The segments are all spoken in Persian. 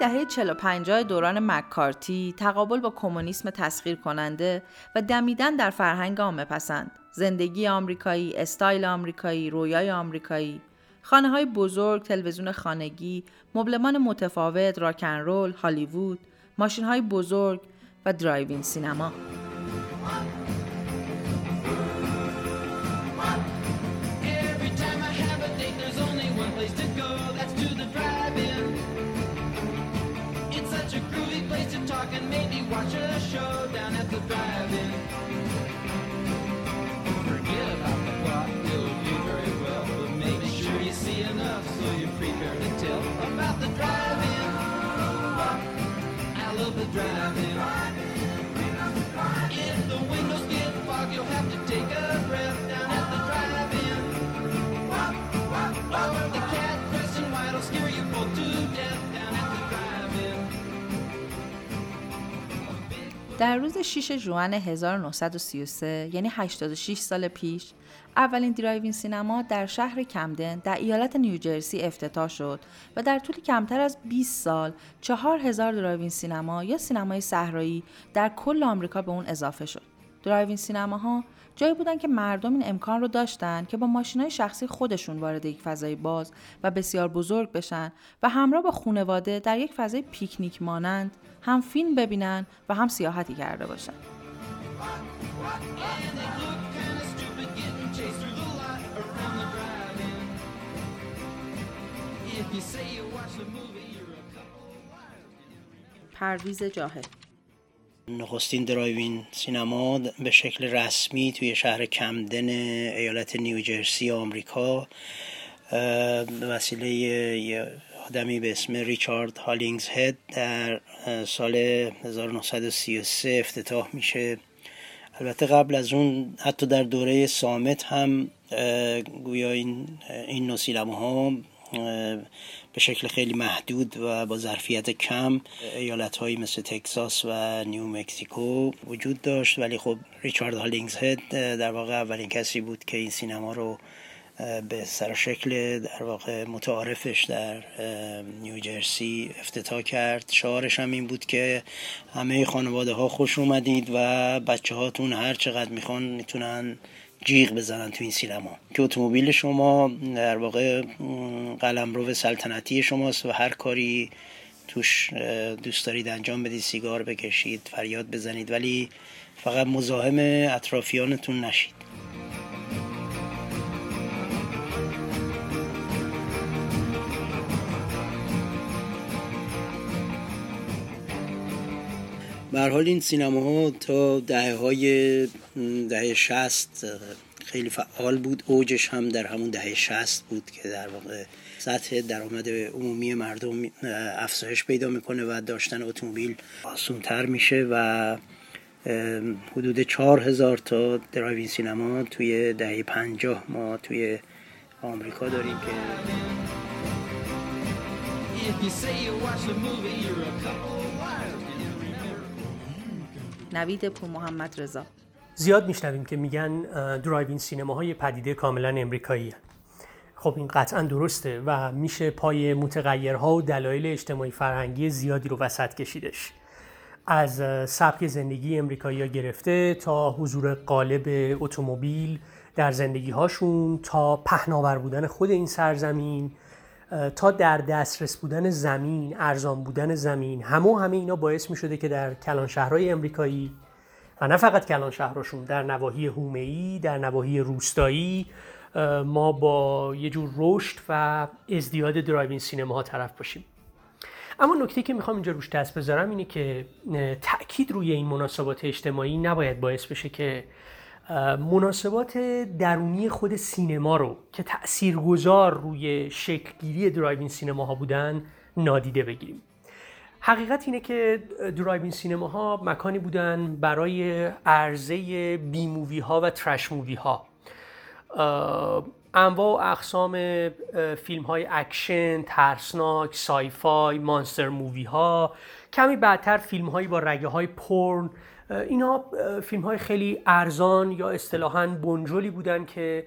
دهه 45 دوران مکارتی تقابل با کمونیسم تسخیر کننده و دمیدن در فرهنگ عامه پسند زندگی آمریکایی، استایل آمریکایی، رویای آمریکایی، خانه های بزرگ، تلویزیون خانگی، مبلمان متفاوت، راکن رول، هالیوود، ماشین های بزرگ و درایوین سینما. maybe watch a show down at the drive-in. Forget about the plot, it'll do very well, but make sure you see enough so you're prepared to tell about the drive-in. I love the drive-in. If the windows get fogged, you'll have to take a breath. در روز 6 ژوئن 1933 یعنی 86 سال پیش اولین drive-in سینما در شهر کمدن در ایالت نیوجرسی افتتاح شد و در طول کمتر از 20 سال 4000 drive-in سینما یا سینمای صحرایی در کل آمریکا به اون اضافه شد. drive-in سینماها جایی بودن که مردم این امکان رو داشتن که با ماشینای شخصی خودشون وارد یک فضای باز و بسیار بزرگ بشن و همراه با خونواده در یک فضای پیکنیک مانند هم فیلم ببینن و هم سیاحتی کرده باشن. پرویز جاهد نخستین درایوین سینما به شکل رسمی توی شهر کمدن ایالت نیوجرسی آمریکا به وسیله یه آدمی به اسم ریچارد هالینگزهد در سال 1933 افتتاح میشه. البته قبل از اون حتی در دوره صامت هم گویا این این نو ها به شکل خیلی محدود و با ظرفیت کم ایالت هایی مثل تکساس و نیو مکسیکو وجود داشت. ولی خب ریچارد هالینگزهد در واقع اولین کسی بود که این سینما رو به سر شکل در واقع متعارفش در نیوجرسی افتتاح کرد. شعارش هم این بود که همه خانواده ها خوش اومدید و بچه هاتون هر چقدر می‌خوان می‌تونن جیغ بزنن تو این سینما. که اتومبیل شما در واقع قلمرو سلطنتی شماست و هر کاری توش دوست دارید انجام بدید سیگار بکشید فریاد بزنید ولی فقط مزاحم اطرافیانتون نشید. به حال این سینما تا دهه های دهه شست خیلی فعال بود. اوجش هم در همون دهه شست بود که در واقع سطح درآمد عمومی مردم افزایش پیدا می‌کنه و داشتن اتومبیل آسونتر میشه و حدود چهار هزار تا drive-in سینما توی دهه پنجاه ما توی آمریکا داریم که نوید پور محمد رضا. زیاد میشنویم که میگن drive-in سینما های پدیده کاملا امریکایی خب این قطعا درسته و میشه پای متغیرها و دلایل اجتماعی فرهنگی زیادی رو وسط کشیدش. از سبک زندگی امریکایی گرفته تا حضور قالب اتومبیل در زندگی هاشون تا پهناور بودن خود این سرزمین تا در دسترس بودن زمین ارزان بودن زمین همه همه اینا باعث می شده که در کلان شهرهای امریکایی و نه فقط کلان شهرشون در نواحی هومه‌ای در نواحی روستایی ما با یه جور رشد و ازدیاد درایوین سینما ها طرف باشیم. اما نکته که می‌خوام اینجا روش دست بذارم اینه که تاکید روی این مناسبات اجتماعی نباید باعث بشه که مناسبات درونی خود سینما رو که تاثیرگذار روی شکلگیری drive-in سینما ها بودن نادیده بگیریم. حقیقت اینه که drive-in سینما ها مکانی بودن برای عرضه B movie ها و trash movie ها انواع و اقسام فیلم های اکشن، ترسناک، sci-fi، monster movie ها کمی بعدتر فیلم هایی با رگه های پرن اینا فیلم های خیلی ارزان یا اصطلاحا بنجلی بودن که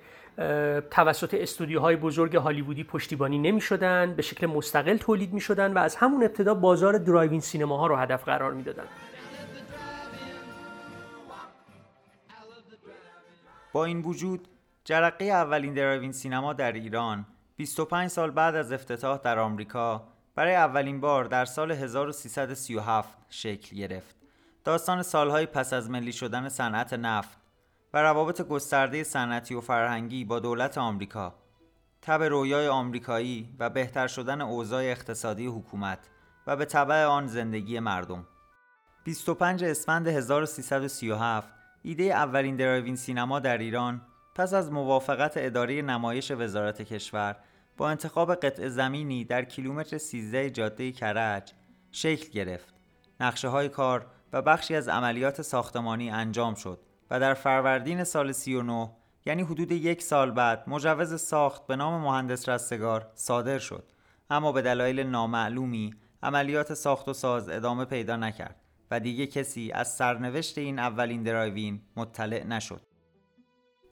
توسط استودیوهای بزرگ هالیوودی پشتیبانی نمی شدن به شکل مستقل تولید می شدن و از همون ابتدا بازار drive-in سینماها رو هدف قرار می دادن. با این وجود جرقه اولین درایوین سینما در ایران 25 سال بعد از افتتاح در آمریکا برای اولین بار در سال 1337 شکل گرفت. داستان سالهای پس از ملی شدن صنعت نفت و روابط گسترده صنعتی و فرهنگی با دولت آمریکا تب رویای آمریکایی و بهتر شدن اوضاع اقتصادی حکومت و به طبع آن زندگی مردم 25 اسفند 1337 ایده اولین درایوین سینما در ایران پس از موافقت اداره نمایش وزارت کشور با انتخاب قطع زمینی در کیلومتر 13 جاده کرج شکل گرفت. نقشه های کار و بخشی از عملیات ساختمانی انجام شد و در فروردین سال 39 یعنی حدود یک سال بعد مجوز ساخت به نام مهندس رستگار صادر شد اما به دلایل نامعلومی عملیات ساخت و ساز ادامه پیدا نکرد و دیگه کسی از سرنوشت این اولین درایوین مطلع نشد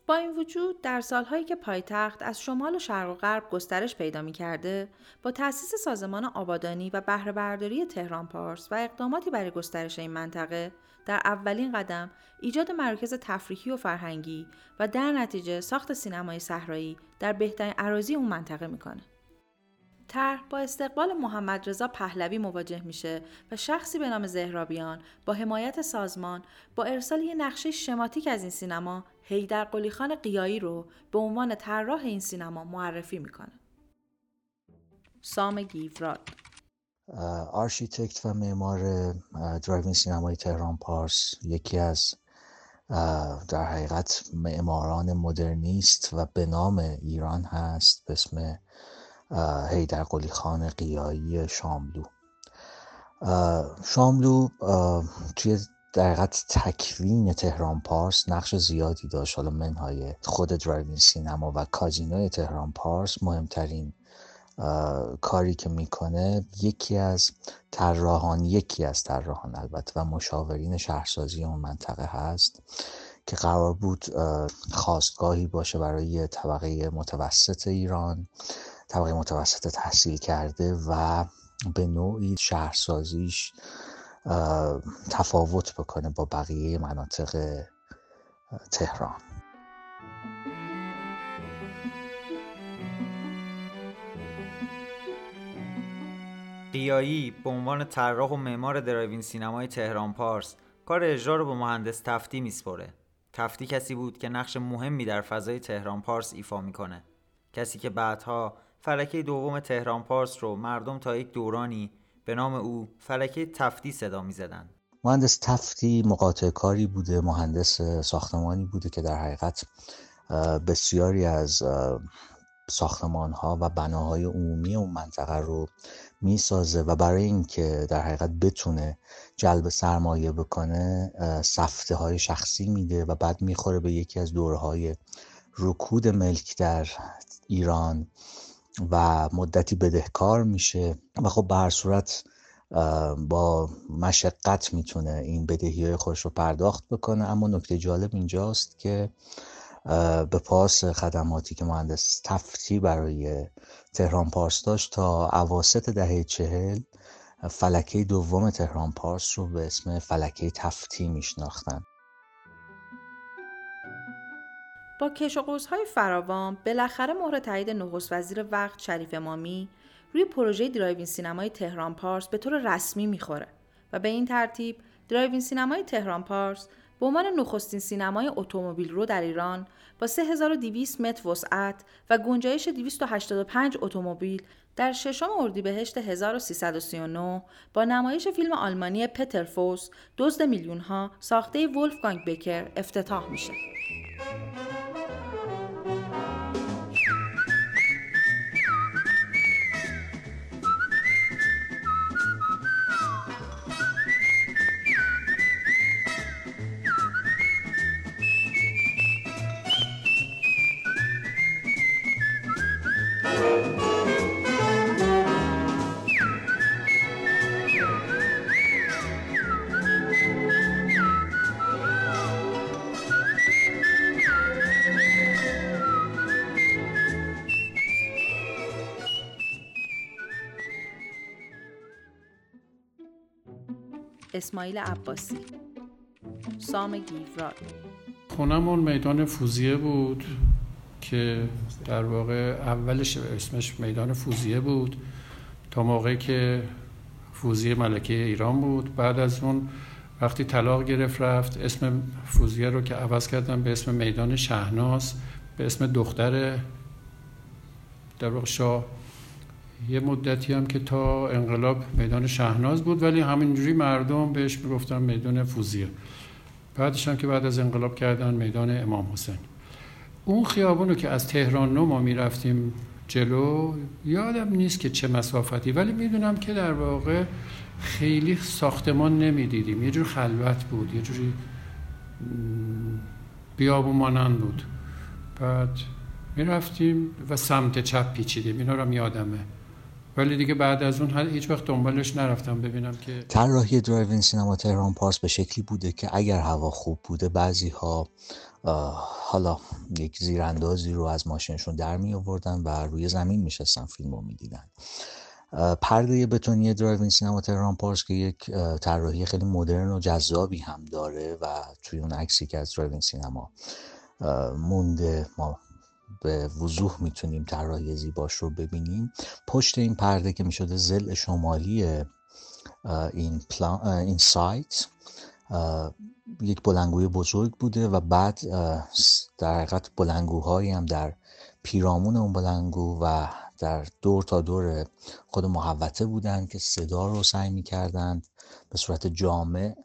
با این وجود در سالهایی که پایتخت از شمال و شرق و غرب گسترش پیدا می کرده با تأسیس سازمان آبادانی و بهره برداری تهران پارس و اقداماتی برای گسترش این منطقه در اولین قدم ایجاد مراکز تفریحی و فرهنگی و در نتیجه ساخت سینمای صحرایی در بهترین عراضی اون منطقه می‌کنه. طرح با استقبال محمد رضا پهلوی مواجه میشه و شخصی به نام زهرابیان با حمایت سازمان با ارسال یه نقشه شماتیک از این سینما هیدر قلیخان قیایی رو به عنوان طراح این سینما معرفی می‌کنه. سام گیوراد آرشیتکت و معمار درایوین سینمای تهران پارس یکی از در حقیقت معماران مدرنیست و به نام ایران هست به اسم هیدر قلی خان قیایی شاملو. شاملو توی در تکوین تهران پارس نقش زیادی داشت. حالا منهای خود درایوین سینما و کازینوی تهران پارس مهمترین کاری که می‌کنه یکی از طراحان یکی از طراحان البته و مشاورین شهرسازی اون منطقه هست که قرار بود خواستگاهی باشه برای طبقه متوسط ایران. طبقه متوسط تحصیل کرده و به نوعی شهرسازیش تفاوت بکنه با بقیه مناطق تهران. قیایی به عنوان طراح و معمار درایوین سینمای تهران پارس کار اجرا رو به مهندس تفتی میسپره. تفتی کسی بود که نقش مهمی در فضای تهران پارس ایفا می‌کنه. کسی که بعدها فلکه دوم تهران پارس رو مردم تا یک دورانی به نام او فلکه تفتی صدا می‌زدند. مهندس تفتی مقاطع کاری بوده مهندس ساختمانی بوده که در حقیقت بسیاری از ساختمان ها و بناهای عمومی اون منطقه رو می‌سازه و برای اینکه در حقیقت بتونه جلب سرمایه بکنه سفته های شخصی میده و بعد می‌خوره به یکی از دوره های رکود ملک در ایران. و مدتی بدهکار میشه و خب به هر صورت با مشقت می‌تونه این بدهی های خودش رو پرداخت بکنه. اما نکته جالب اینجاست که به پاس خدماتی که مهندس تفتی برای تهران پارس داشت تا اواسط دهه چهل فلکه دوم تهران پارس رو به اسم فلکه تفتی میشناختن. با کش و های فراوان بالاخره مهر تایید نخست وزیر وقت شریف امامی روی پروژه drive-in سینمای تهران پارس به طور رسمی می‌خوره و به این ترتیب drive-in سینمای تهران پارس به عنوان نخستین سینمای اتومبیل رو در ایران با 3200 متر وسعت و گنجایش 285 اتومبیل در ششم اردیبهشت 1339 با نمایش فیلم آلمانی پترفوس دزد میلیون ها ساخته ولفگانگ بکر افتتاح میشه. اسماعیل عباسی. سام گیفراد خونمون میدان فوزیه بود که در واقع اولش اسمش میدان فوزیه بود تا موقعی که فوزیه ملکه ایران بود. بعد از اون وقتی طلاق گرفت رفت اسم فوزیه رو که عوض کردن به اسم میدان شهناز به اسم دختر در واقع شاه یه مدتی هم که تا انقلاب میدان شهناز بود ولی همینجوری مردم بهش می‌گفتن میدان فوزیه. بعدش هم که بعد از انقلاب کردن میدان امام حسین. اون خیابون که از تهران نو ما می‌رفتیم جلو یادم نیست که چه مسافتی ولی می‌دونم که در واقع خیلی ساختمان نمی‌دیدیم. یه جور خلوت بود یه جوری بیابون مانند بود. بعد می‌رفتیم و سمت چپ پیچیدیم. اینا رو یادمه. ولی دیگه بعد از اون هیچ وقت دنبالش نرفتم ببینم که طراحی drive-in سینما تهران پارس به شکلی بوده که اگر هوا خوب بوده بعضی ها حالا یک زیراندازی رو از ماشینشون در می آوردن و روی زمین میشستن فیلم رو می‌دیدن پرده بتونی drive-in سینما تهران پارس که یک طراحی خیلی مدرن و جذابی هم داره و توی اون عکسی که از درایوین سینما مونده ما به وضوح می‌تونیم طراحی زیباش رو ببینیم. پشت این پرده که می‌شده زل شمالی این, این سایت یک بلنگوی بزرگ بوده و بعد در حقیقت بلنگوهایی هم در پیرامون اون بلنگو و در دور تا دور خود محوطه بودن که صدا رو سعی می‌کردند به صورت جامع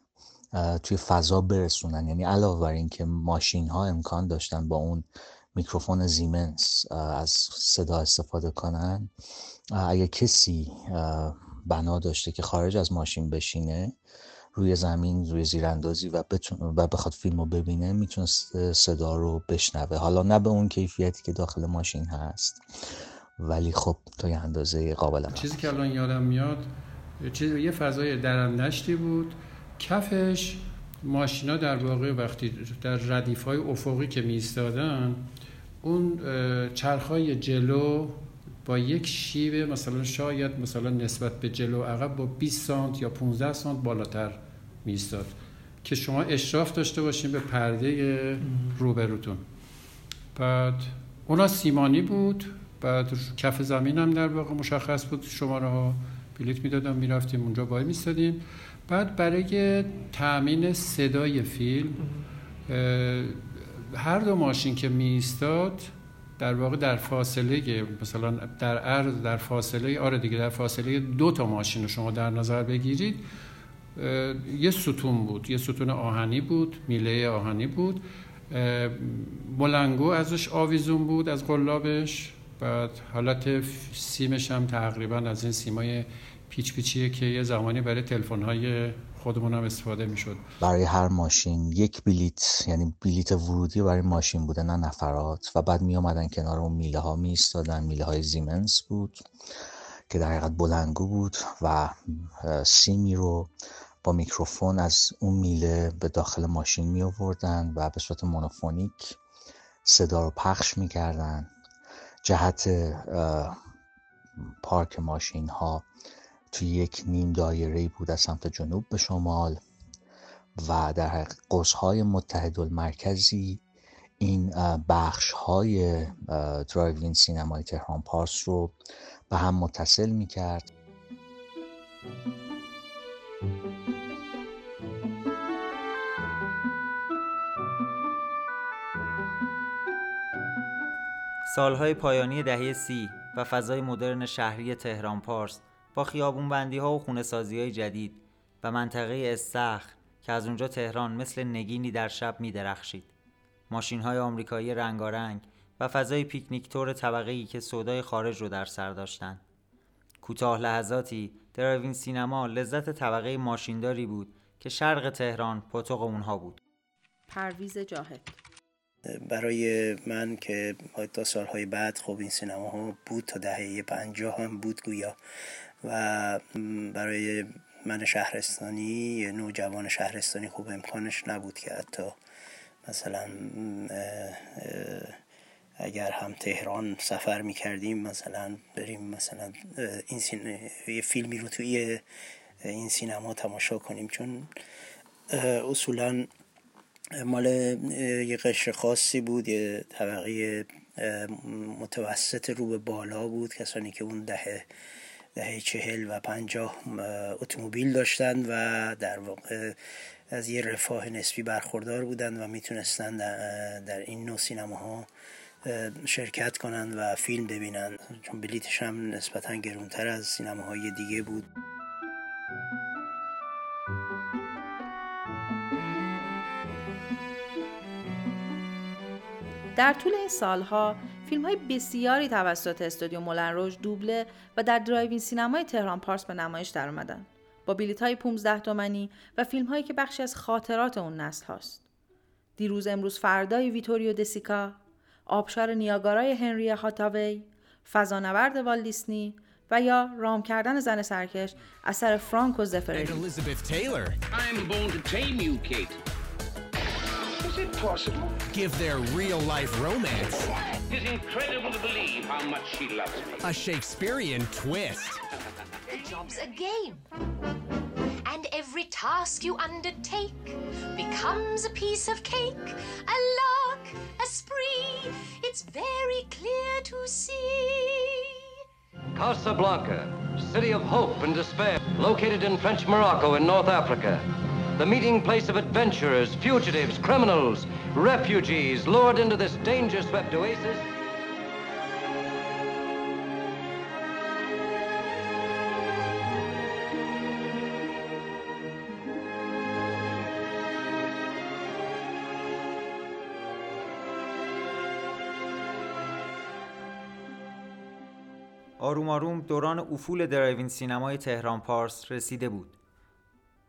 توی فضا برسونن. یعنی علاوه بر اینکه ماشین ها امکان داشتن با اون میکروفون زیمنس از صدا استفاده کنن. اگه کسی بنا داشته که خارج از ماشین بشینه روی زمین روی زیراندازی و, بتون و بخواد فیلم رو ببینه می‌تونست صدا رو بشنوه. حالا نه به اون کیفیتی که داخل ماشین هست ولی خب تا یه اندازه قابل چیزی که الان یادم میاد چیز یه فضای درندشتی بود. کفش ماشینا در واقع وقتی در ردیف های افقی که میستادن اون چرخهای جلو با یک شیوه مثلا شاید مثلا نسبت به جلو عقب با 20 سانت یا 15 سانت بالاتر میستاد که شما اشراف داشته باشین به پرده روبروتون. بعد اونا سیمانی بود. بعد کف زمین هم در واقع مشخص بود. شماره ها بلیت می‌دادم می‌رفتیم اونجا وای میستادیم. بعد برای تأمین صدای فیلم هر دو ماشین که میستاد در واقع در فاصله مثلا در عرض در فاصله آره دیگه در فاصله دو تا ماشین رو شما در نظر بگیرید یه ستون بود یه ستون آهنی بود میله آهنی بود بلنگو ازش آویزون بود از قلابش بعد حالت سیمش هم تقریبا از این سیمای پیچ پیچیه که یه زمانی برای تلفن های خودمون هم استفاده می‌شد. برای هر ماشین یک بلیت یعنی بلیت ورودی برای ماشین بوده نه نفرات. و بعد می آمدن کنار اون میله ها می ایستادن میله های زیمنس بود که در حقیقت بلنگو بود و سیمی رو با میکروفون از اون میله به داخل ماشین می آوردن و به صورت مونوفونیک صدا رو پخش می کردن جهت پارک ماشین ها توی یک نیم دایره بود از سمت جنوب به شمال و در های متحد المرکزی این بخش های درایوین سینمای تهران پارس رو به هم متصل می کرد سالهای پایانی دهه سی و فضای مدرن شهری تهران پارس با خیابون بندی ها و خونه سازی های جدید و منطقه استخر که از اونجا تهران مثل نگینی در شب می درخشید. ماشین های آمریکایی رنگارنگ و فضای پیکنیک تور طبقه ای که صدای خارج رو در سر داشتند. کوتاه لحظاتی دراوین سینما لذت طبقه ماشینداری بود که شرق تهران پاتوق اونها بود. پرویز جاهد برای من که تا سالهای بعد خب این سینما ها بود تا دهه پنجاه هم بود گویا و برای من شهرستانی نوجوان شهرستانی خوب امکانش نبود که حتی مثلا اگر هم تهران سفر می کردیم مثلا بریم مثلا این یه فیلمی رو توی این سینما تماشا کنیم. چون اصولا مال یه قشر خاصی بود یه طبقه متوسط رو به بالا بود. کسانی که اون دهه دهه چهل و پنجاه اتومبیل داشتند و در واقع از یه رفاه نسبی برخوردار بودند و می‌تونستند در این نوع سینماها شرکت کنند و فیلم ببینند چون بلیتش هم نسبتا گرونتر از سینماهای دیگه بود. در طول این سالها فیلم های بسیاری توسط استودیو مولن روژ دوبله و در drive-in سینمای تهران پارس به نمایش در آمدن با بلیت های 15 تومنی و فیلم هایی که بخشی از خاطرات اون نسل هاست. دیروز امروز فردای ویتوریو دسیکا، آبشار نیاگارای هنری هاتاوی، فضانورد والت دیزنی و یا رام کردن زن سرکش اثر فرانکو زفیرلی Is it possible? Give their real life romance. It is incredible to believe how much she loves me. A Shakespearean twist. The job's a game. And every task you undertake becomes a piece of cake, a lark, a spree. It's very clear to see. Casablanca, city of hope and despair, located in French Morocco in North Africa The meeting place of adventurers, fugitives, criminals, refugees lured into this danger-swept oasis. آروم آروم دوران افول درایوین سینمای تهران پارس رسیده بود.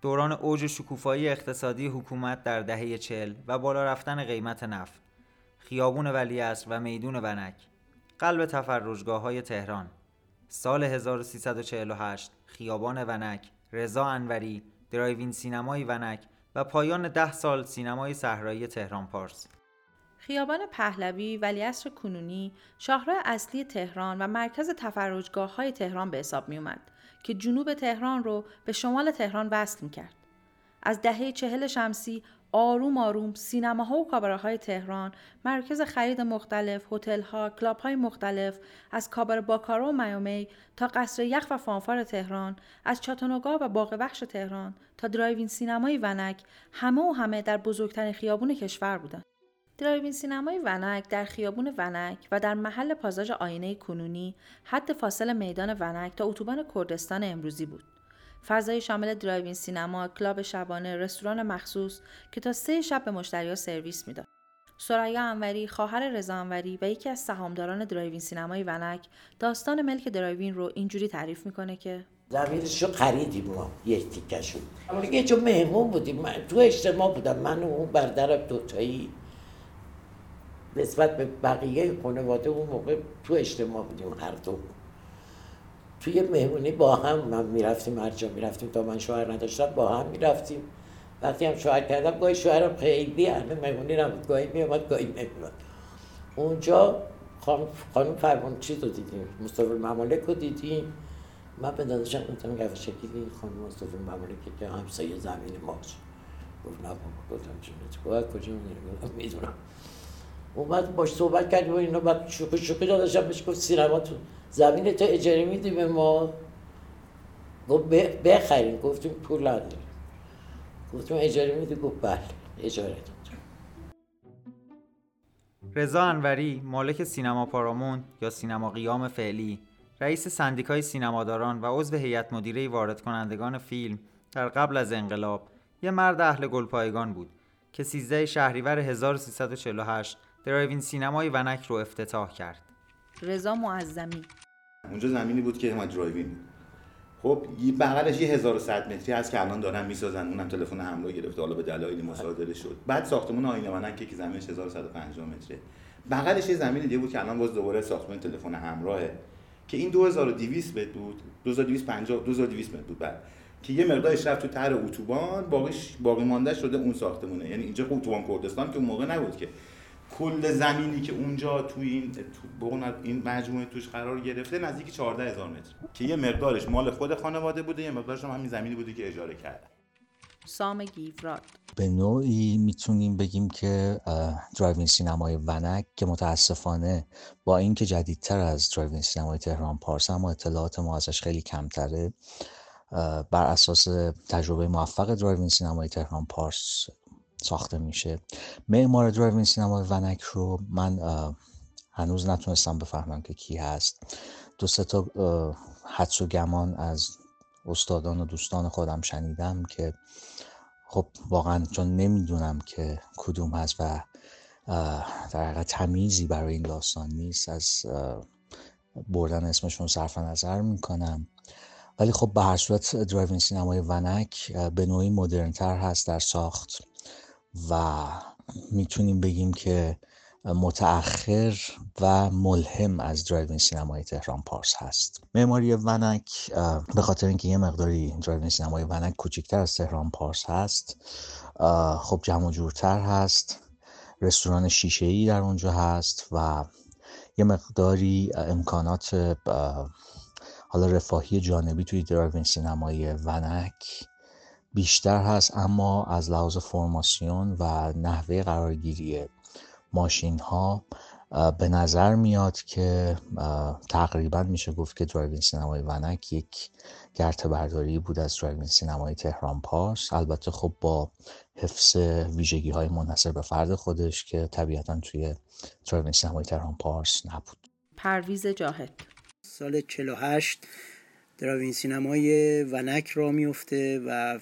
دوران اوج شکوفایی اقتصادی حکومت در دهه چل و بالا رفتن قیمت نفت. خیابون ولیعصر و میدون ونک. قلب تفرجگاه های تهران. سال 1348 خیابان ونک، رضا انوری، درایوین سینمای ونک و پایان ده سال سینمای صحرایی تهران پارس. خیابان پهلوی ولیعصر کنونی شاهراه اصلی تهران و مرکز تفرجگاه های تهران به حساب می اومد که جنوب تهران رو به شمال تهران وصل می کرد. از دهه چهل شمسی آروم آروم سینماها و های تهران مرکز خرید مختلف، هتل‌ها، های مختلف از کاباره باکارا و میامی تا قصر یخ و فانفار تهران، از چاتانوگا و باغ وحش تهران تا drive-in سینمای ونک همه و همه در بزرگترین خیابون کشور بودند. drive-in سینمای ونک در خیابون ونک و در محل پاساژ آینه کنونی حد فاصل میدان ونک تا اتوبان کردستان امروزی بود. فضای شامل drive-in سینما، club شبانه، رستوران مخصوص که تا سه شب به مشتریان سرویس می‌داد. ثریا انوری، خواهر رضا انوری و یکی از سهامداران drive-in سینمای ونک داستان ملک drive-in رو اینجوری تعریف می‌کنه که زمینش رو خریدیم ما یک تیکشون یه جو مهمون بودیم تو اجتماع بودم من و اون برادرم دوتایی نسبت به بقیه خانواده اون موقع تو اجتماع بودیم هر دو. توی مهمونی با هم من می‌رفتیم هر جا می‌رفتیم تا من شوهر نداشتم با هم می‌رفتیم. وقتی هم شوهر کردم گاهی شوهرم خیلی همه مهمونی نبود گاهی میامد گاهی نمیامد اونجا خانم فرمان چی رو دیدیم مصطفی ممالک رو دیدیم. من به داداشم گفتم گفت شکلی خانم مصطفی ممالک که همسایه زمین ماست. گفت نه بابا گفتم چی کجا می‌دونم. اومد باش صحبت کردیم و اینا بعد شوخی شوخی داداشم بهش گفت سینما تو زمین تو اجاره میدی به ما. گفت بخریم. گفتیم پول نداریم. گفتیم اجاره میدی؟ گفت بله اجاره داد رضا انوری مالک سینما پارامون یا سینما قیام فعلی رئیس سندیکای سینماداران و عضو هیئت مدیره وارد کنندگان فیلم در قبل از انقلاب یه مرد اهل گلپایگان بود که 13 شهریور 1348 drive-in سینمای ونک رو افتتاح کرد. رضا معظمی. اونجا زمینی بود که ما drive-in خب بغلش یه 1100 متری هست که الان دارن می‌سازن. اونم تلفن همراه گرفته. حالا به دلایلی مصادره شد. بعد ساختمون آینه ونک که زمینش 1150 متره. بغلش یه زمین دیگه بود که الان باز دوباره ساختمان تلفن همراهه. که این 2200 متر بود. 2250 2200 متر بود بعد. که یه مقدارش رفت تو تر اتوبان. باقیش باقی مانده شده اون ساختمونه. یعنی اینجا اتوبان کردستان که اون موقع نبود که کل زمینی که اونجا توی این تو این مجموعه توش قرار گرفته نزدیک 14 هزار متر. که یه مقدارش مال خود خانواده بوده یه مقدارش هم همین زمینی بوده که اجاره کردن سام گیوراد به نوعی می‌تونیم بگیم که درایوین سینمای ونک که متاسفانه با اینکه جدیدتر از drive-in سینمای تهران پارس اما اطلاعات ما ازش خیلی کمتره بر اساس تجربه موفق drive-in سینمای تهران پارس ساخته میشه. معمار drive-in سینمای ونک رو من هنوز نتونستم بفهمم که کی هست. دو سه تا حدس و گمان از استادان و دوستان خودم شنیدم که خب واقعا چون نمی‌دونم که کدوم هست و در حقیقت تمیزی برای این داستان نیست از بردن اسمشون صرف نظر می‌کنم. ولی خب به هر صورت drive-in سینمای ونک به نوعی مدرنتر هست در ساخت. و می‌تونیم بگیم که متأخر و ملهم از drive-in سینمای تهران پارس هست. معماری ونک به خاطر اینکه یه مقداری drive-in سینمای ونک کوچکتر از تهران پارس هست خب جمع جورتر هست رستوران شیشه ای در اونجا هست و یه مقداری امکانات حالا رفاهی جانبی توی drive-in سینمای ونک بیشتر هست اما از لحاظ فرماسیون و نحوه قرارگیری ماشین ها به نظر میاد که تقریبا میشه گفت که drive-in سینمای ونک یک گرته برداری بود از drive-in سینمای تهران پارس. البته خب با حفظ ویژگی های منحصر به فرد خودش که طبیعتا توی drive-in سینمای تهران پارس نبود. پرویز جاهد. سال 48 drive-in سینمای ونک راه میفته و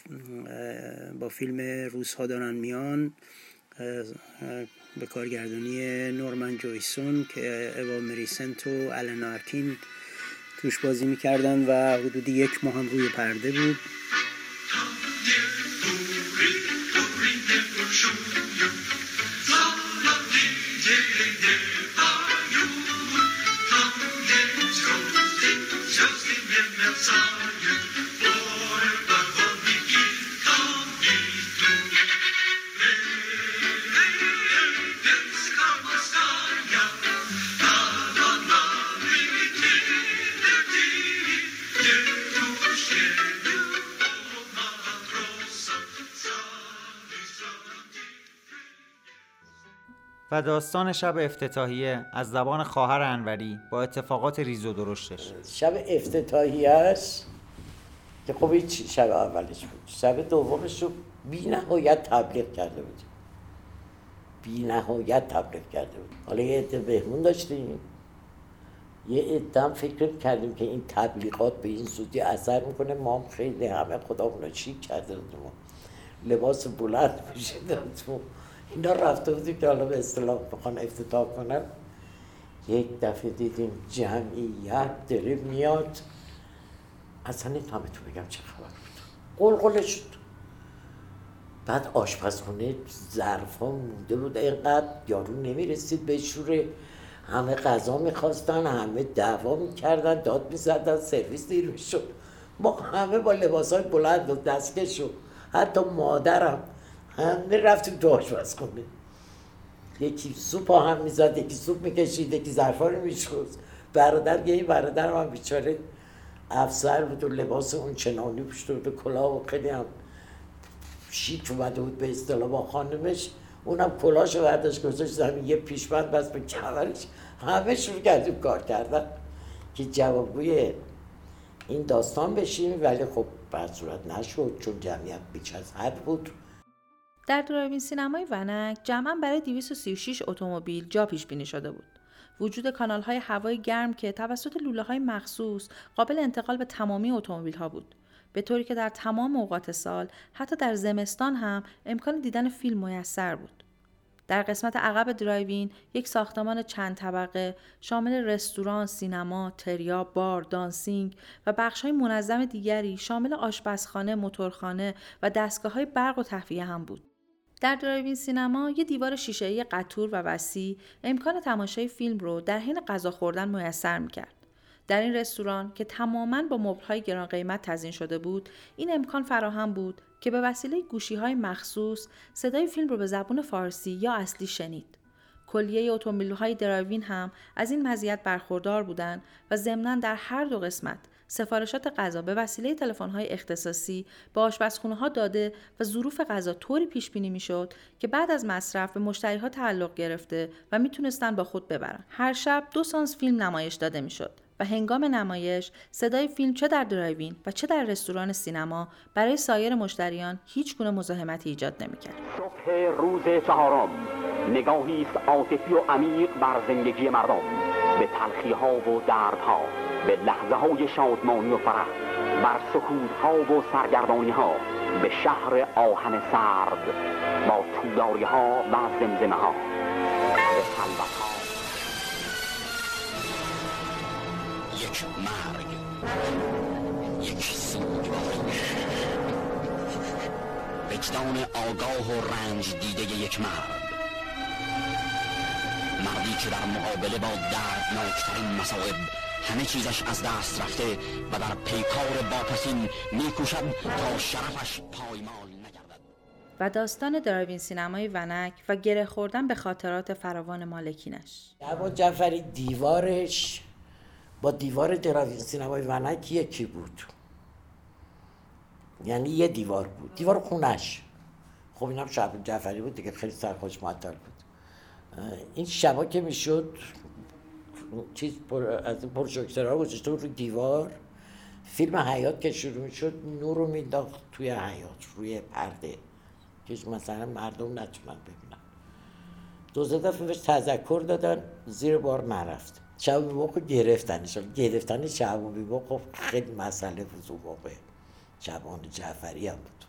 با فیلم روس‌ها دارن میان به کارگردانی نورمن جویسون که اوا مری سنت و الن آرکین توش بازی می‌کردن و حدود یک ماه هم روی پرده بود. Thank you. و داستان شب افتتاحیه از زبان خواهر انوری با اتفاقات ریز و درشتش. شب افتتاحیهش که خب هیچ شب اولش بود. شب دومش رو بی نهایت تبلیغ کرده بود بی نهایت تبلیغ کرده بود حالا یه عده بهمون داشتیم. یه عده فکر کردیم که این تبلیغات به این زودی اثر می‌کنه. ما خیلی همه خدا رو چیک کرده بودیم لباس بلند میشه اینا رفته بودیم که حالا به اصطلاح بخوان افتتاح کنن. یک دفعه دیدیم جمعیت داره میاد. اصلا نمی‌تونم تو بگم چه خبر بود. قلقله شد. بعد آشپزخونه ظرف ها مونده بود. اینقدر یارو نمی‌رسید به شوره. همه غذا می‌خواستن همه دعوا می‌کردن داد می‌زدن سرویس دیر می‌شد ما همه با لباس های بلند و دستکش و حتی مادرم همه رفتیم تو کنه یکی سوپ هم می‌زد یکی سوپ می‌کشید یکی ظرفا رو میشوز برادر یه برادر هم بیچاره افسر بود و لباس اون چنانی پشت بود و کلاه و خیلی هم شیک اومده بود به اصطلاح با خانمش. اونم کلاهشو برداشت گذاشت زمین یه پیشبند بس به کمرش. همه شروع کردیم کار کردن که جوابگوی این داستان بشیم. ولی خب به صورت نشد چون جمعیت بیش از حد بود. در drive-in سینمای ونک جمعا برای 236 اتومبیل جا پیش بینی شده بود. وجود کانال های هوای گرم که توسط لوله های مخصوص قابل انتقال به تمامی اتومبیل ها بود. به طوری که در تمام اوقات سال حتی در زمستان هم امکان دیدن فیلم میسر بود. در قسمت عقب drive-in یک ساختمان چند طبقه شامل رستوران، سینما، تریا، بار، دانسینگ و بخش های منظم دیگری شامل آشپزخانه، موتورخانه و دستگاه های برق و تهویه هم بود. در drive-in سینما یه دیوار شیشه‌ای قطور و وسیع امکان تماشای فیلم رو در حین غذا خوردن میسر می‌کرد. در این رستوران که تماما با مبلهای گران قیمت تزیین شده بود این امکان فراهم بود که به وسیله گوشی های مخصوص صدای فیلم رو به زبون فارسی یا اصلی شنید کلیه اتومبیل‌های drive-in هم از این مزیت برخوردار بودند و ضمناً در هر دو قسمت سفارشات غذا به وسیله تلفن‌های اختصاصی به آشپزخونه داده و ظروف غذا طوری پیش بینی می‌شد که بعد از مصرف به مشتریها تعلق گرفته و می‌تونستن با خود ببرن. هر شب دو سانس فیلم نمایش داده می‌شد و هنگام نمایش صدای فیلم چه در درایوین و چه در رستوران سینما برای سایر مشتریان هیچ گونه مزاحمتی ایجاد نمی‌کرد. صبح روز چهارم نگاهی است عاطفی و عمیق بر زندگی مردم به تلخی ها و دردها به لحظه های شادمانی و فرح بر سکوت ها و سرگردانی ها به شهر آهن سرد با توداری ها و زمزمه ها به خلوت ها یک مرگ یک وجدان آگاه و رنج دیده یک مرد مردی که در مقابله با دردناکترین مسائب همه چیزش از دست رفته و در پیکار واپسین میکوشد تا شرفش پایمال نگردد. و داستان دراوین سینمای ونک و گره خوردن به خاطرات فراوان مالکینش. جواد جعفری دیوارش با دیوار دراوین سینمای ونک یکی بود. یعنی یه دیوار بود. دیوار خونش. خب اینم شب جعفری بود دیگه خیلی سرخوش معطل بود. این شبا که می‌شد چیز پر از این پروژکتورها گذاشته رو دیوار. فیلم حیات که شروع می‌شد نور رو مینداخت توی حیات روی پرده. که مثلا مردم نتونن ببینن. دو دفعه بهش تذکر دادن زیر بار نرفت شب موقع گرفتنش. گرفتن شب و خب خیلی مسئله بود موقع شبان جعفری هم بود.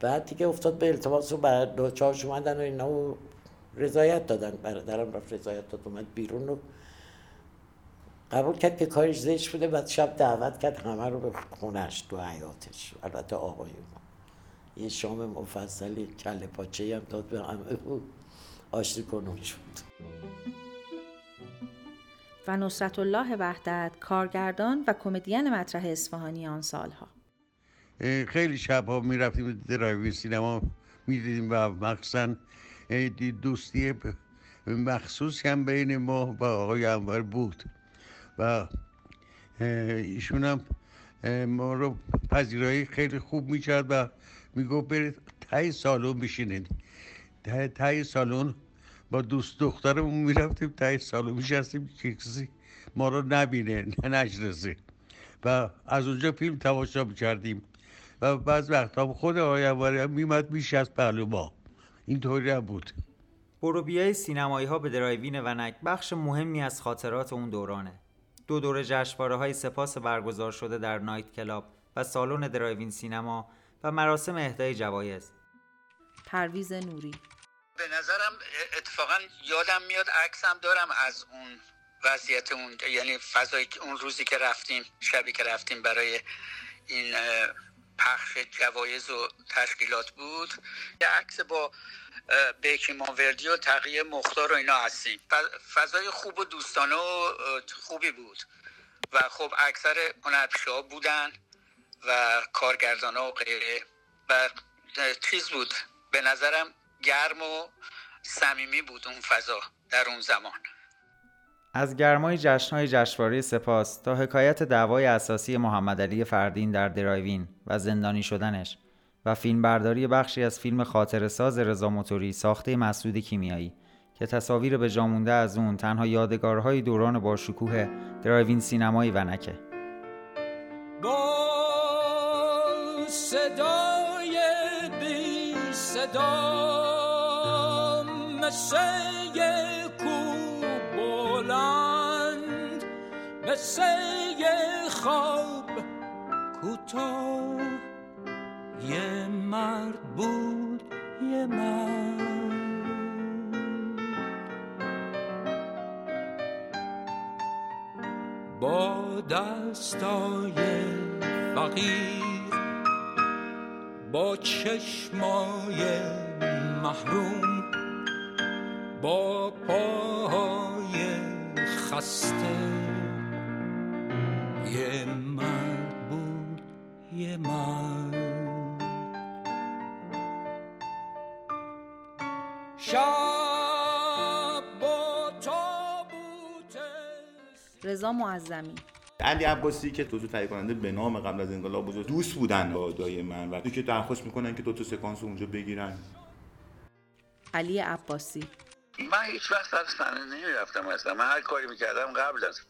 بعد دیگه افتاد به التماس رو دو چهارش اومدن و اینا رضایت دادن برادرم رفت رضایت داد اومد بیرون رو قبول کرد که کارش زشت بوده بعد شب دعوت کرد همه رو به خونش تو حیاتش. البته آقایون یه شام مفصلی کله پاچه هم داد به همه بود آشتی کنون شد. و نصرت الله وحدت کارگردان و کمدین مطرح اصفهانی آن سالها. خیلی شبها می‌رفتیم درایوی سینما می‌دیدیم و مخصوصا دوستی مخصوص هم بین ما و آقای انور بود. و ایشون هم ما رو پذیرایی خیلی خوب می‌کرد و میگو برید تای سالون بشینید ته سالون با دوست دخترمون می‌رفتیم ته سالون میشستیم که کسی ما رو نبینه نشناسه. و از اونجا فیلم تماشا می‌کردیم. و بعض وقتا خود آقای انوری هم میومد میشست پهلو ما اینطوری هم بود بروبیای سینمایی ها به drive-in ونک بخش مهمی از خاطرات اون دورانه. دو دور جشنواره های سپاس برگزار شده در night club و سالن drive-in سینما و مراسم اهدای جوایز. پرویز نوری. به نظرم اتفاقا یادم میاد عکسم دارم از اون وضعیت اون یعنی فضای اون روزی که رفتیم شبی که رفتیم برای این پخش جوایز و تشکیلات بود یه عکس با بیکی ماوردی و تقیه مختار و اینا هستیم. فضای خوب و دوستانه و خوبی بود. و خب اکثر هنرپیشه ها بودن و کارگردان ها و غیره. و چیز بود. به نظرم گرم و صمیمی بود اون فضا در اون زمان. از گرمای جشنهای جشنواره سپاس تا حکایت دعوای اساسی محمد علی فردین در درایوین و زندانی شدنش و فیلمبرداری بخشی از فیلم خاطر ساز رضا موتوری ساخته مسعود کیمیایی که تصاویر به جامونده از اون تنها یادگارهای دوران با شکوه درایوین سینمایی ونکه با صدای بی صدا بلند مثل خواب کوتاه. یه مرد بود یه مرد. با دستای فقیر با چشمای محروم با پاهای خسته. یه مرد بود یه مرد. شب با رضا معظمی. علی عباسی که دو تهیه کننده به نام قبل از انقلاب بود دوست بودن با دای من. و که درخواست می‌کنن که دو تا سکانس اونجا بگیرن. علی عباسی. من هیچ وقت از صحنه نمی‌رفتم اصلا. من هر کاری می‌کردم قبل از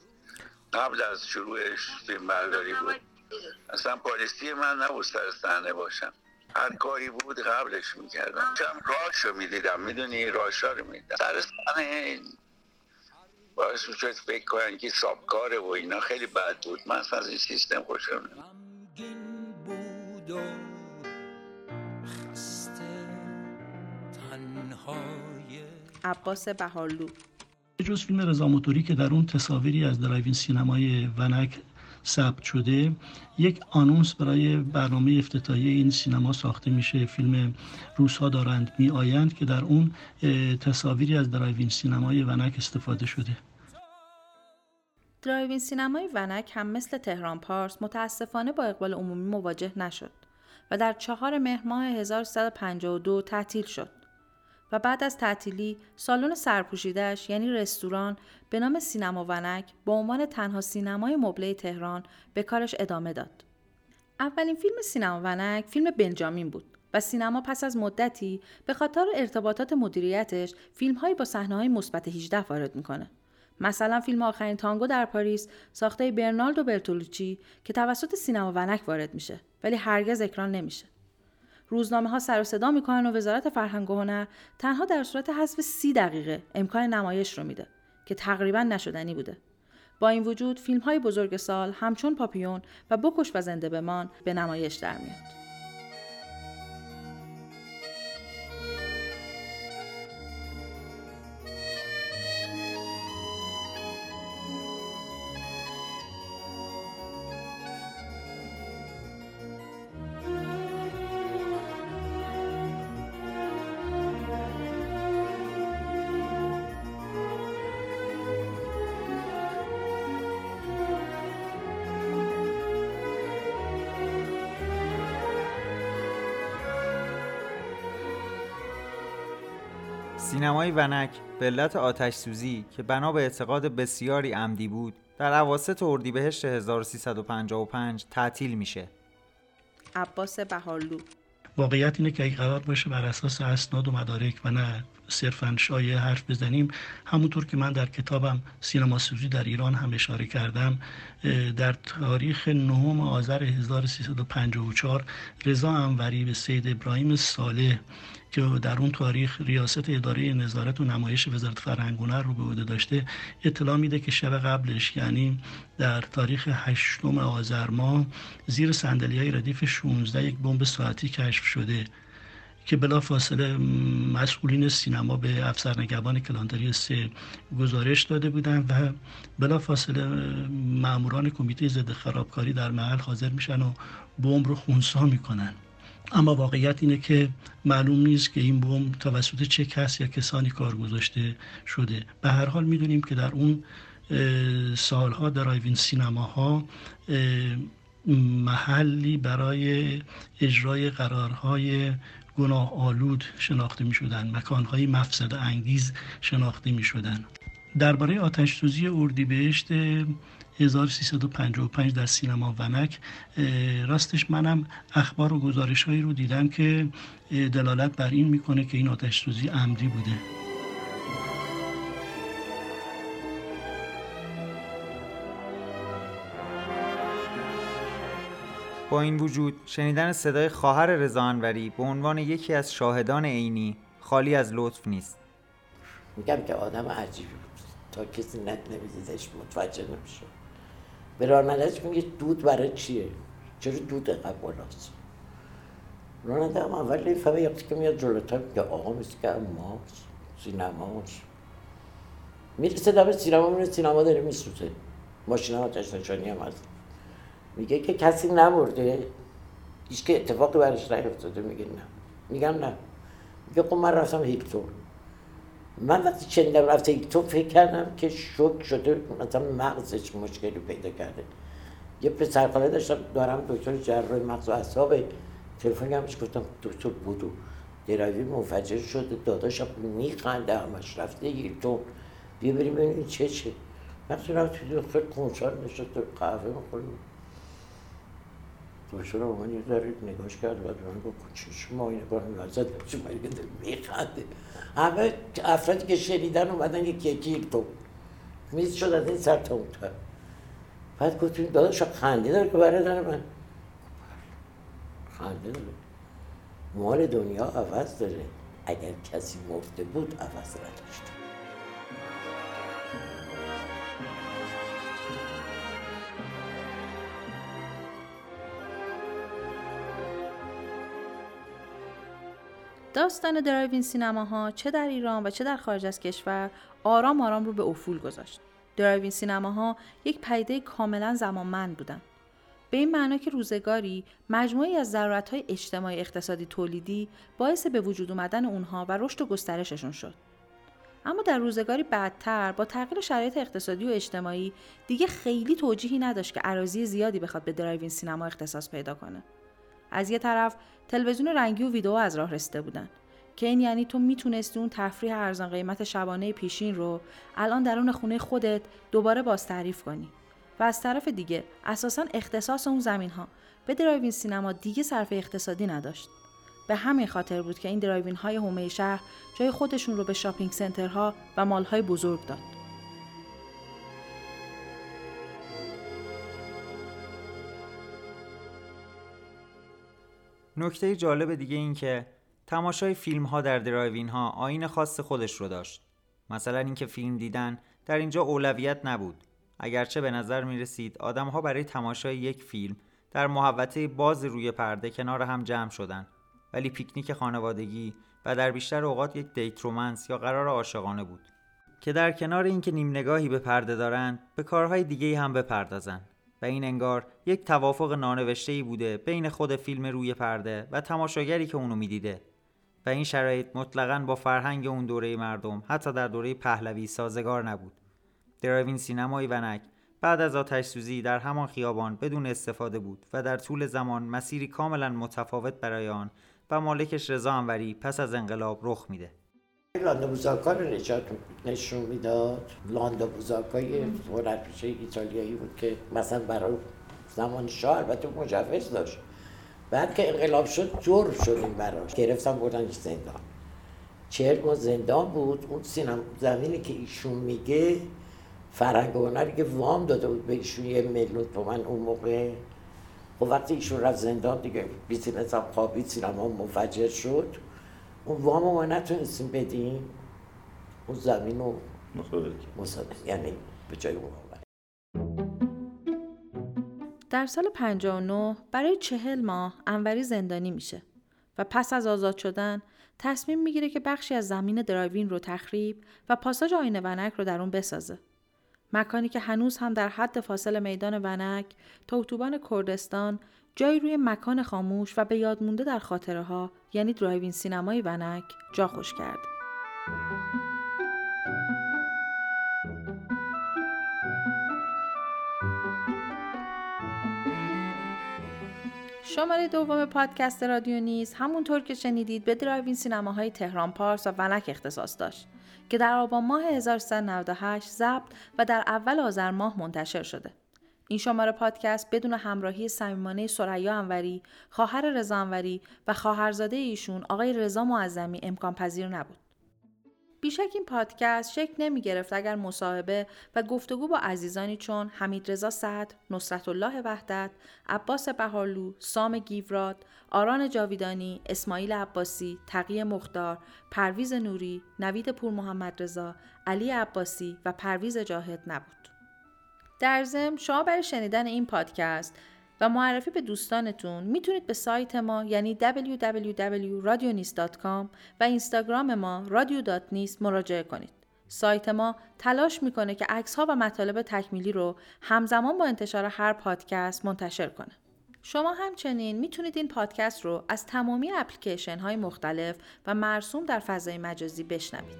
قبل از شروعش فیلم برداری بود. اصلا پالیسی من نبود سر صحنه باشم. هر کاری بود قبلش می‌کردم. چم راشو می‌دیدم. می‌دونی راشا رو می‌دیدم. سر صحنه باعث شد فکر کنن که سابکاره و اینا خیلی بد بود. من اصلا از این سیستم خوشم نمیاد. بود و خسته تنهای عباس بهارلو به جز فیلم رضا موتوری که در اون تصاویری از drive-in سینمای ونک ثبت شده یک آنونس برای برنامه افتتاحیه این سینما ساخته میشه. فیلم روزها دارند می آیند که در اون تصاویری از drive-in سینمای ونک استفاده شده. drive-in سینمای ونک هم مثل تهران پارس متاسفانه با اقبال عمومی مواجه نشد و در چهار مهر ماه 1352 تعطیل شد. و بعد از تعطیلی سالن سرپوشیدهش یعنی رستوران به نام سینما ونک به عنوان تنها سینمای مبله تهران به کارش ادامه داد. اولین فیلم سینما ونک فیلم بنجامین بود و سینما پس از مدتی به خاطر ارتباطات مدیریتش فیلمهایی با صحنه‌های مثبت 18 وارد می‌کنه. مثلا فیلم آخرین تانگو در پاریس ساخته برنالدو برتولوچی که توسط سینما ونک وارد میشه ولی هرگز اکران نمیشه. روزنامه ها سر و صدا می‌کنن و وزارت فرهنگ و هنر تنها در صورت حذف سی دقیقه امکان نمایش رو میده که تقریبا نشدنی بوده. با این وجود فیلم های بزرگ سال همچون پاپیون و بکش و زنده بمان به نمایش در میاد. ونک به علت آتش سوزی که بنا به اعتقاد بسیاری عمدی بود در عواسط اردیبهشت 1355 تعطیل میشه. عباس بهارلو. واقعیت اینه که اگه قرار باشه بر اساس اسناد و مدارک و نه صرفا شایع حرف بزنیم. همونطور که من در کتابم سینما سوزی در ایران هم اشاره کردم در تاریخ نهم آذر 1354 رضا انوری به سید ابراهیم صالح که در اون تاریخ ریاست اداره نظارت و نمایش وزارت فرهنگ هنر رو به عهده داشته اطلاع میده که شب قبلش یعنی در تاریخ هشتم آذر ماه زیر صندلی های ردیف 16 یک بمب ساعتی کشف شده. که بلا فاصله مسئولین سینما به افسرنگبان کلانتری سه گزارش داده بودند و بلا فاصله ماموران کمیته ضد خرابکاری در محل حاضر میشن و بمب رو خونسا می‌کنن. اما واقعیت اینه که معلوم نیست که این بمب توسط چه کس یا کسانی کار گذاشته شده. به هر حال می‌دونیم که در اون سالها درایوین سینماها اه، محلی برای اجرای قرارهای گناه آلود شناخته می شدن مکانهای مفسد انگیز شناخته می شدن درباره آتش سوزی اردیبهشت 1355 در سینما ونک راستش منم اخبار و گزارش هایی رو دیدم که دلالت بر این می‌کنه که این آتش سوزی عمدی بوده. با این وجود شنیدن صدای خواهر رضا انوری به عنوان یکی از شاهدان عینی خالی از لطف نیست. میگم که آدم عجیبی بود. تا کسی نت نمیدیدش متوجه نمیشه به رانندهش میگه دود برای چیه؟ چرا دود اینقدر بالاست؟ راننده هم اول نمی‌فهمه وقتی که میاد جلوتر میگه آقا مثل که ماست سینماست می‌رسه دم سینما میره سینما داره میسوزه. ماشین آتش نشانی هم هست. میگه که کسی نمرده هیچ که اتفاقی برش نیفتاده. میگه نه. میگم نه. میگه خب من رفتم هیلتون من وقتی شنیدم رفته هیلتون فکر کردم که شوک شده مثلا مغزش مشکلی پیدا کرده. یه پسرخاله داشتم دارم دکتر جراح مغز و اعصاب تلفن همش گفتم دکتر بودو. درایوی منفجر شده. داداشم میخنده همش رفته هیلتون بیا بریم ببینیم چه چه. وقتی رفت تو خیلی کنسال نشست قهوه می‌خوریم. دکتر آمانی یه ذره نگاش کرد بعد من گفت چشم آینه کنم وسط چشم آینه داره میخنده همه افرادی که شنیدن اومدن یک یکی تو. میز شد از این سر تا اون تا بعد گفتیم داداش خنده داره که برادر من. خنده داره. مال دنیا عوض داره. اگر کسی مرده بود عوض نداشت. داستان drive-in سینماها چه در ایران و چه در خارج از کشور آرام آرام رو به افول گذاشت. drive-in سینماها یک پدیده کاملا زمانمند بودند. به این معنا که روزگاری مجموعه‌ای از ضرورت‌های اجتماعی اقتصادی تولیدی باعث به وجود اومدن اونها و رشد و گسترششون شد. اما در روزگاری بعدتر با تغییر شرایط اقتصادی و اجتماعی دیگه خیلی توجیهی نداشت که اراضی زیادی بخواد به drive-in سینما اختصاص پیدا کنه. از یه طرف تلویزیون رنگی و ویدیو از راه رسیده بودن. که این یعنی تو می‌تونستی اون تفریح ارزان قیمت شبانه پیشین رو الان درون خونه خودت دوباره باز تعریف کنی. و از طرف دیگه اساسا اختصاص اون زمین ها به drive-in سینما دیگه صرف اقتصادی نداشت. به همین خاطر بود که این drive-in های حومه شهر جای خودشون رو به shopping center ها و mall های بزرگ داد. نکته جالب دیگه این که تماشای فیلم ها در drive-in ها آیین خاص خودش رو داشت. مثلا اینکه فیلم دیدن در اینجا اولویت نبود. اگرچه به نظر می رسید آدم ها برای تماشای یک فیلم در محوطه باز روی پرده کنار هم جمع شدن ولی پیکنیک خانوادگی و در بیشتر اوقات یک date romance یا قرار عاشقانه بود که در کنار اینکه نیم نگاهی به پرده دارند به کارهای دیگه هم بپردازند و این انگار یک توافق نانوشته بوده بین خود فیلم روی پرده و تماشاگری که اونو می‌دیده. و این شرایط مطلقا با فرهنگ اون دوره مردم حتی در دوره پهلوی سازگار نبود. درایوین سینمای ونک بعد از آتش سوزی در همان خیابان بدون استفاده بود و در طول زمان مسیری کاملا متفاوت برای آن و مالکش رضا انوری پس از انقلاب رخ میده. لاندو بوزاکا رو نشون می‌داد. لاندو بوزاکا یه هنرپیشه ایتالیایی بود که مثلا برای زمان شاه البته مجوز داشت. بعد که انقلاب شد جور شدیم براش. گرفتم بردنش زندان. چهل ماه زندان بود. اون سینم زمینی که ایشون میگه فرنگ و هنری که وام داده بود به ایشون یه میلیون تومن اون موقع. و خب وقتی ایشون رفت زندان دیگه بیزینس هم خوابید سینما منفجر شد. اون وام ما نتونستیم بدیم اون زمین رو مصادره یعنی به جای اون در سال 59 برای چهل ماه انوری زندانی میشه و پس از آزاد شدن تصمیم می‌گیره که بخشی از زمین درایوین رو تخریب و پاساژ آینه ونک رو در اون بسازه. مکانی که هنوز هم در حد فاصل میدان ونک تا اتوبان کردستان جایی روی مکان خاموش و به یاد مونده در خاطره ها یعنی drive-in سینمای ونک جا خوش کرد. شماره دوم پادکست رادیو نیز همونطور که شنیدید به drive-in سینماهای تهران پارس و ونک اختصاص داشت که در آبان ماه 1398 ضبط و در اول آذر ماه منتشر شده. این شماره پادکست بدون همراهی صمیمانه سریا انوری، خواهر رضا انوری و خواهرزاده ایشون آقای رضا معظمی امکان پذیر نبود. بیشک این پادکست شکل نمی گرفت اگر مصاحبه و گفتگو با عزیزانی چون حمید رضا سعد، نصرت الله وحدت، عباس بهارلو، سام گیوراد، آران جاویدانی، اسماعیل عباسی، تقی مختار، پرویز نوری، نوید پور محمد رضا، علی عباسی و پرویز جاهد نبود. در ضمن شما برای شنیدن این پادکست و معرفی به دوستانتون می‌تونید به سایت ما یعنی www.radionist.com و اینستاگرام ما radio.nist مراجعه کنید. سایت ما تلاش می‌کنه که عکس ها و مطالب تکمیلی رو همزمان با انتشار هر پادکست منتشر کنه. شما همچنین می‌تونید این پادکست رو از تمامی اپلیکیشن های مختلف و مرسوم در فضای مجازی بشنوید.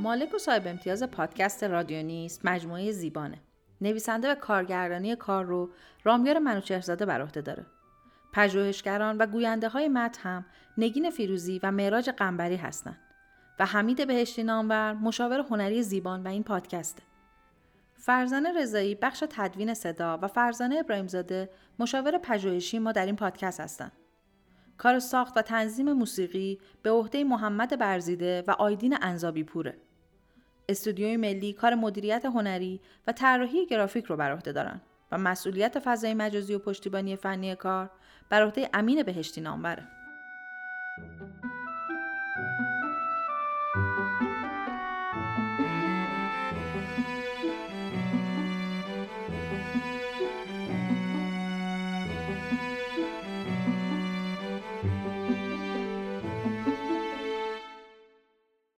مالک و صاحب امتیاز پادکست رادیو نیست مجموعه زیبانه. نویسنده و کارگردانی کار رو رامیار منوچهرزاده بر عهده داره. پژوهشگران و گوینده های متن هم نگین فیروزی و معراج قنبری هستند. و حمید بهشتی نامور مشاور هنری زیبان و این پادکسته. فرزانه رضایی بخش تدوین صدا و فرزانه ابراهیمزاده مشاور پژوهشی ما در این پادکست هستند. کار ساخت و تنظیم موسیقی به عهده محمد برزیده و آیدین انزابی پوره. استودیوی ملی کار مدیریت هنری و طراحی گرافیک رو بر عهده دارن و مسئولیت فضای مجازی و پشتیبانی فنی کار بر عهده امین بهشتی ناموره.